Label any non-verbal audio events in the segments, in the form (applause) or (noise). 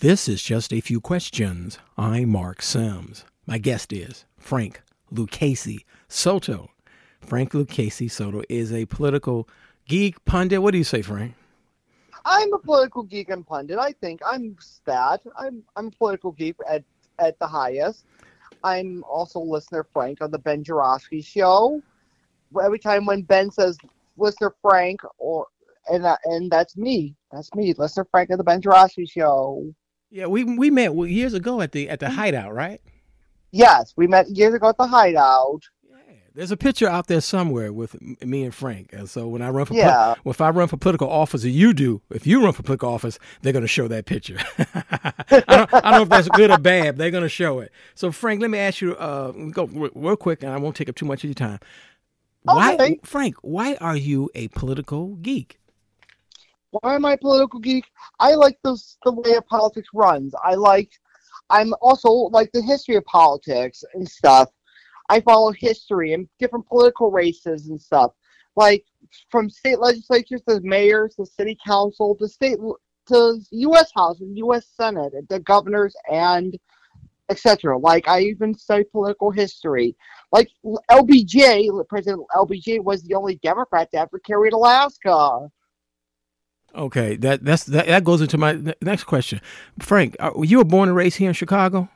This is just a few questions. I'm Marc Sims. My guest is Frank Lucchese Soto. Frank Lucchese Soto is a political geek pundit. What do you say, Frank? I'm a political geek and pundit. I think I'm that. I'm I'm a political geek at at the highest. I'm also listener Frank on the Ben Joravsky show. Every time when Ben says listener Frank or and that, and that's me. That's me, listener Frank of the Ben Joravsky show. Yeah, we we met years ago at the at the Hideout, right? Yes, we met years ago at the Hideout. There's a picture out there somewhere with me and Frank. And so when I run for yeah. well, if I run for political office, or you do, if you run for political office, they're going to show that picture. (laughs) I, don't, I, don't, know if that's good or bad. They're going to show it. So Frank, let me ask you, uh, go real quick, and I won't take up too much of your time. Okay. Why. Frank? Why are you a political geek? Why am I a political geek? I like the the way of politics runs. I like. I'm also like the history of politics and stuff. I follow history and different political races and stuff. Like from state legislatures to mayors to city council to state to U.S. House and U.S. Senate, and the governors and etc. Like I even study political history. Like LBJ, President LBJ was the only Democrat to ever carry Alaska. Okay, that that's that, that goes into my next question, Frank. Are, you were born and raised here in Chicago?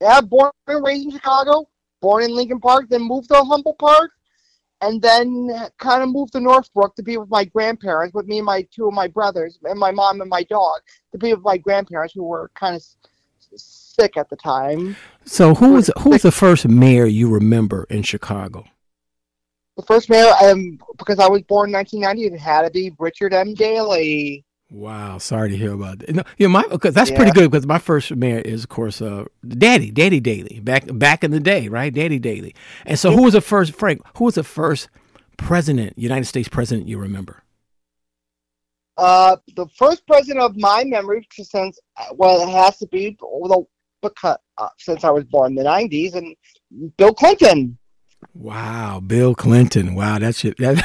Yeah, born and raised in Chicago born in Lincoln Park, then moved to Humboldt Park, and then kind of moved to Northbrook to be with my grandparents, with me and my two of my brothers, and my mom and my dog, to be with my grandparents who were kind of sick at the time. So who was who was the first mayor you remember in Chicago? The first mayor, um, because I was born in 1990, it had to be Richard M. Daley. Wow, sorry to hear about that. No, you know, my because that's yeah. pretty good because my first mayor is of course uh, Daddy, Daddy Daley, back back in the day, right? Daddy Daley. And so, who was the first Frank? Who was the first president, United States president you remember? Uh, the first president of my memory, since well, it has to be although because uh, since I was born in the '90s, and Bill Clinton. Wow, Bill Clinton. Wow, that's it. That,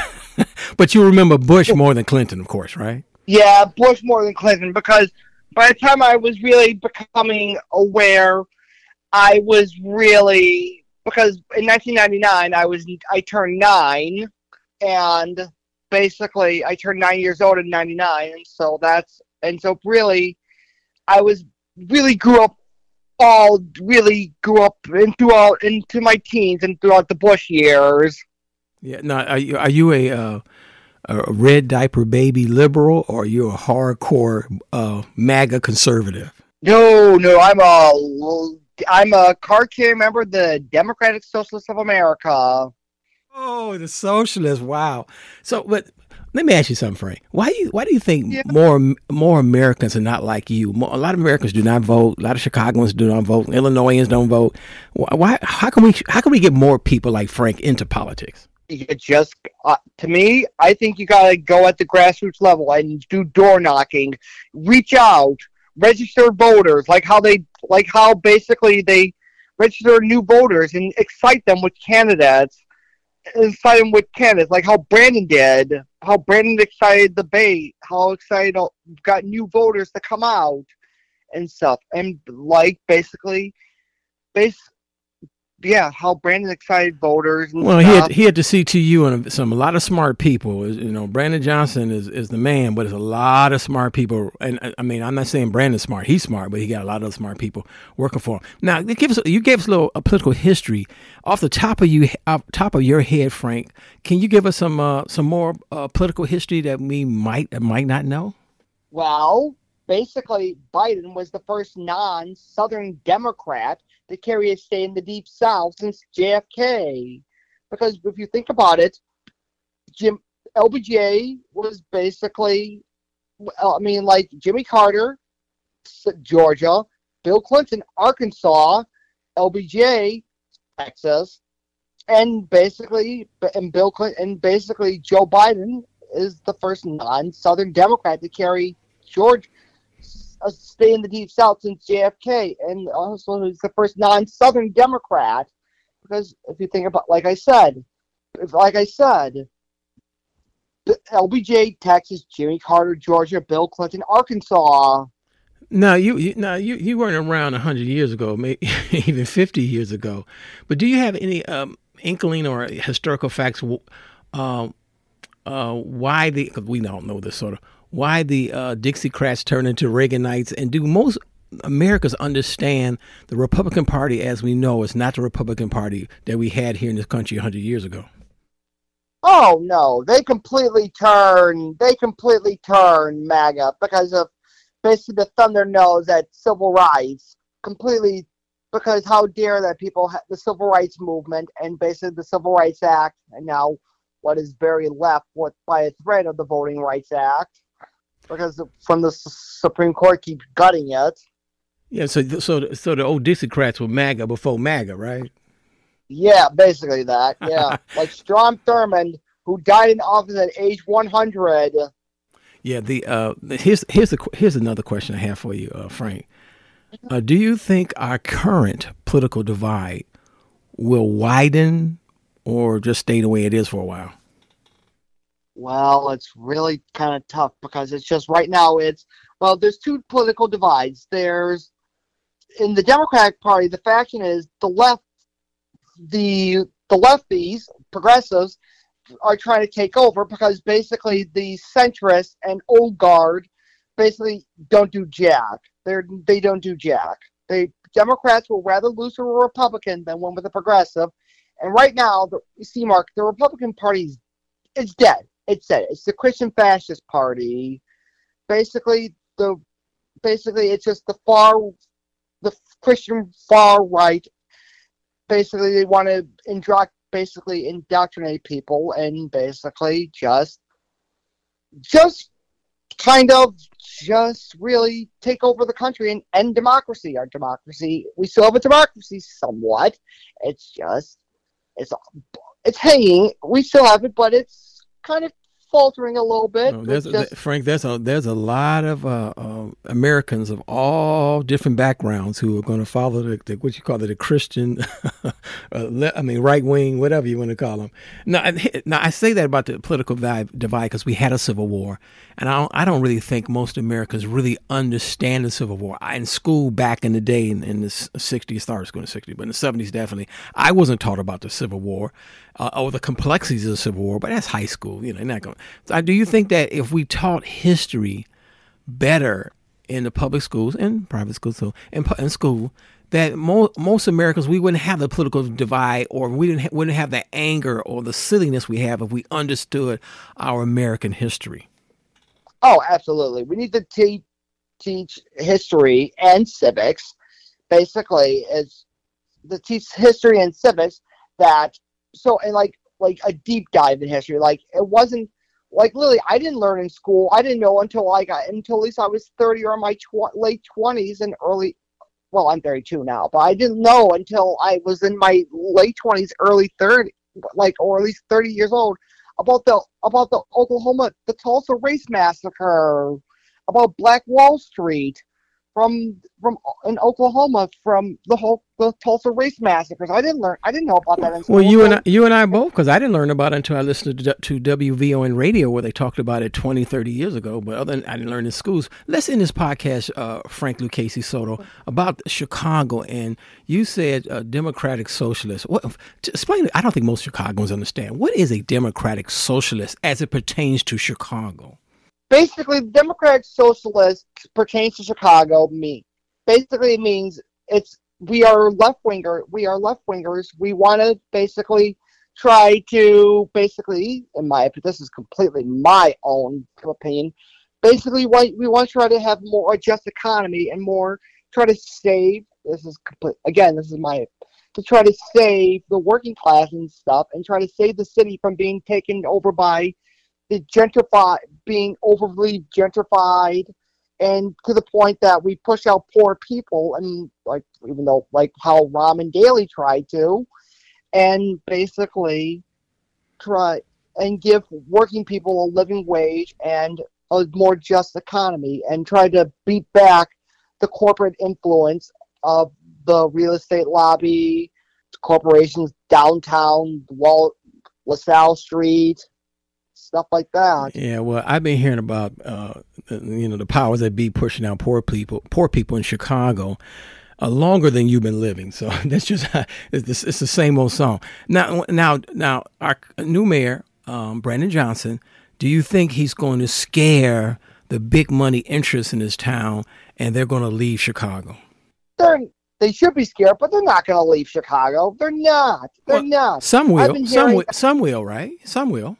(laughs) but you remember Bush more than Clinton, of course, right? Yeah, Bush more than Clinton because by the time I was really becoming aware, I was really because in 1999 I was I turned nine, and basically I turned nine years old in '99, and so that's and so really, I was really grew up all really grew up and throughout into my teens and throughout the Bush years. Yeah. Now, are you are you a uh, a red diaper baby liberal or are you're a hardcore uh, MAGA conservative? No, no, I'm a I'm a card carrying member of the Democratic Socialists of America. Oh, the socialists! Wow. So, but let me ask you something, Frank. Why do you why do you think yeah. more more Americans are not like you? More, a lot of Americans do not vote. A lot of Chicagoans do not vote. Illinoisans don't vote. Why? How can we how can we get more people like Frank into politics? you just uh, to me i think you got to go at the grassroots level and do door knocking reach out register voters like how they like how basically they register new voters and excite them with candidates excite them with candidates like how brandon did how brandon excited the bay how excited got new voters to come out and stuff. And like basically base yeah, how Brandon excited voters. well, stuff. he had he had the CTU and some a lot of smart people. You know, Brandon Johnson is, is the man, but it's a lot of smart people. And I mean, I'm not saying Brandon's smart; he's smart, but he got a lot of smart people working for him. Now, give us you gave us a little a political history off the top of you off top of your head, Frank. Can you give us some uh, some more uh, political history that we might might not know? Well, basically, Biden was the first non-Southern Democrat to carry a stay in the deep south since JFK. Because if you think about it, Jim LBJ was basically, I mean, like Jimmy Carter, Georgia, Bill Clinton, Arkansas, LBJ, Texas, and basically, and Bill Clinton, and basically Joe Biden is the first non-Southern Democrat to carry George stay in the deep south since JFK, and also he's the first non-Southern Democrat. Because if you think about, like I said, if, like I said, LBJ, Texas, Jimmy Carter, Georgia, Bill Clinton, Arkansas. No, you, you you you weren't around hundred years ago, maybe (laughs) even fifty years ago. But do you have any um, inkling or historical facts? Uh, uh, why the? We don't know this sort of why the uh, Dixiecrats turn into Reaganites, and do most Americans understand the Republican Party as we know is not the Republican Party that we had here in this country hundred years ago? Oh no, they completely turn. They completely turn MAGA because of basically the thunder nose at civil rights. Completely because how dare that people ha- the civil rights movement and basically the Civil Rights Act and now what is very left what by a threat of the Voting Rights Act because from the Supreme Court keeps gutting it. Yeah, so so so the old Dixiecrats were MAGA before MAGA, right? Yeah, basically that. Yeah, (laughs) like Strom Thurmond, who died in office at age 100. Yeah, the uh, here's here's the here's another question I have for you, uh, Frank. Uh, do you think our current political divide will widen or just stay the way it is for a while? Well, it's really kind of tough because it's just right now it's well, there's two political divides. There's in the Democratic Party, the faction is the left the the lefties, progressives, are trying to take over because basically the centrists and old guard basically don't do jack. They're they don't do jack. They Democrats will rather lose to a Republican than one with a progressive. And right now, the, you see, Marc, the Republican Party is it's dead. It's dead. It's the Christian fascist party. Basically, the basically it's just the far the Christian far right basically they want to indroc basically indoctrinate people and basically just just kind of just really take over the country and end democracy. Our democracy, we still have a democracy somewhat. It's just it's it's hanging. We still have it, but it's kind of faltering a little bit. Oh, there's, just, Frank, there's a there's a lot of uh, uh, Americans of all different backgrounds who are going to follow the, the, what you call it, the Christian, (laughs) uh, I mean, right wing, whatever you want to call them. Now, now I say that about the political divide because we had a civil war, and I don't, I don't really think most Americans really understand the Civil War. I, in school back in the day, in, in the '60s, started school in the '60s, but in the '70s definitely, I wasn't taught about the Civil War uh, or the complexities of the Civil War. But that's high school, you know. Not going. Do you think that if we taught history better in the public schools and private schools, so in, in school, that mo- most Americans we wouldn't have the political divide, or we didn't ha- wouldn't have the anger or the silliness we have if we understood our American history. Oh, absolutely. We need to te- teach history and civics. Basically, is to teach history and civics that so and like like a deep dive in history. Like it wasn't like literally I didn't learn in school. I didn't know until i got until at least I was thirty or my tw- late twenties and early. Well, I'm 32 now, but I didn't know until I was in my late 20s, early 30, like or at least 30 years old about the about the Oklahoma the Tulsa race massacre, about Black Wall Street, from from in Oklahoma from the whole the Tulsa race massacres. I didn't learn. I didn't know about that in. Well, you and I, you and I both, because I didn't learn about it until I listened to, to WVON radio, where they talked about it 20, 30 years ago. But other than I didn't learn in schools. Let's end this podcast, uh, Frank Lucchese Soto, about Chicago. And you said uh, democratic socialist. What? Explain. I don't think most Chicagoans understand what is a democratic socialist as it pertains to Chicago basically democratic socialist pertains to chicago me. Basically it means it's we are left winger we are left wingers we want to basically try to basically in my this is completely my own opinion. Basically we want to try to have more a just economy and more try to save this is complete again this is my to try to save the working class and stuff and try to save the city from being taken over by gentrify being overly gentrified and to the point that we push out poor people and like even though like how Rahman Daley tried to and basically try and give working people a living wage and a more just economy and try to beat back the corporate influence of the real estate lobby, corporations downtown, Wall, LaSalle Street, stuff like that. Yeah, well, I've been hearing about uh, you know the powers that be pushing out poor people, poor people in Chicago. Uh, longer than you've been living, so (laughs) that's just (laughs) it's, it's the same old song. Now, now, now, our new mayor, um, Brandon Johnson, do you think he's going to scare the big money interests in his town, and they're going to leave Chicago? They're they should be scared, but they're not going to leave Chicago. They're not. They're well, not. Some will. Some will. Some will. Right? Some will.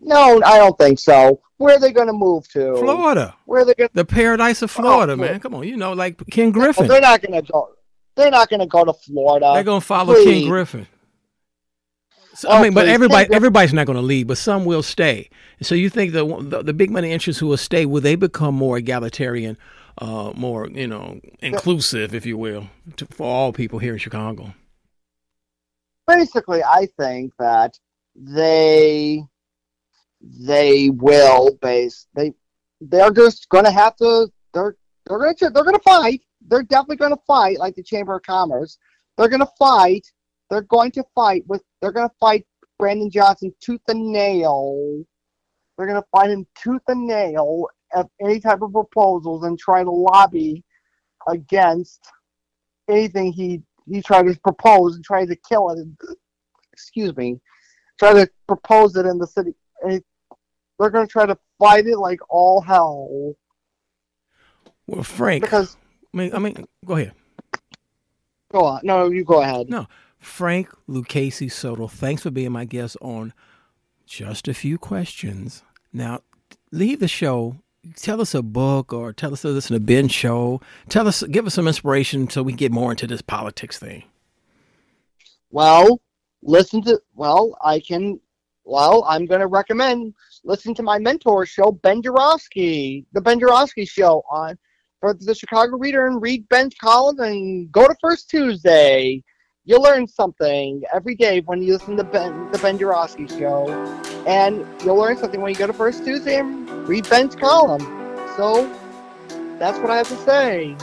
No, I don't think so. Where are they going to move to? Florida. Where are they going? The paradise of Florida, oh, man. Come on, you know, like Ken Griffin. they're not going to go. They're not going to go to Florida. They're going to follow please. Ken Griffin. So, oh, I mean, but everybody, everybody's not going to leave, but some will stay. So you think the, the, the big money interests who will stay will they become more egalitarian, uh, more you know inclusive, if you will, to, for all people here in Chicago? Basically, I think that they they will base they they're just to have to they're they're to they're to fight. They're definitely to fight like the Chamber of Commerce. They're to fight. They're going to fight with they're to fight Brandon Johnson tooth and nail. They're to fight him tooth and nail at any type of proposals and try to lobby against anything he he tried to propose and try to kill it. Excuse me, try to propose it in the city. They're going to try to fight it like all hell. Well, Frank, because I mean, I mean, go ahead. Go on. No, you go ahead. No, Frank Lucchese Soto. Thanks for being my guest on just a few questions. Now, leave the show. Tell us a book or tell us to listen to Ben show. Tell us, give us some inspiration so we can get more into this politics thing. Well, listen to, well, I can, well, I'm going to recommend listen to my mentor show, Ben Joravsky, the Ben Joravsky show on for the Chicago Reader and read Ben's column and go to First Tuesday. You'll learn something every day when you listen to Ben, the Ben Joravsky show. And you'll learn something when you go to First Tuesday and read Ben's column. So that's what I have to say.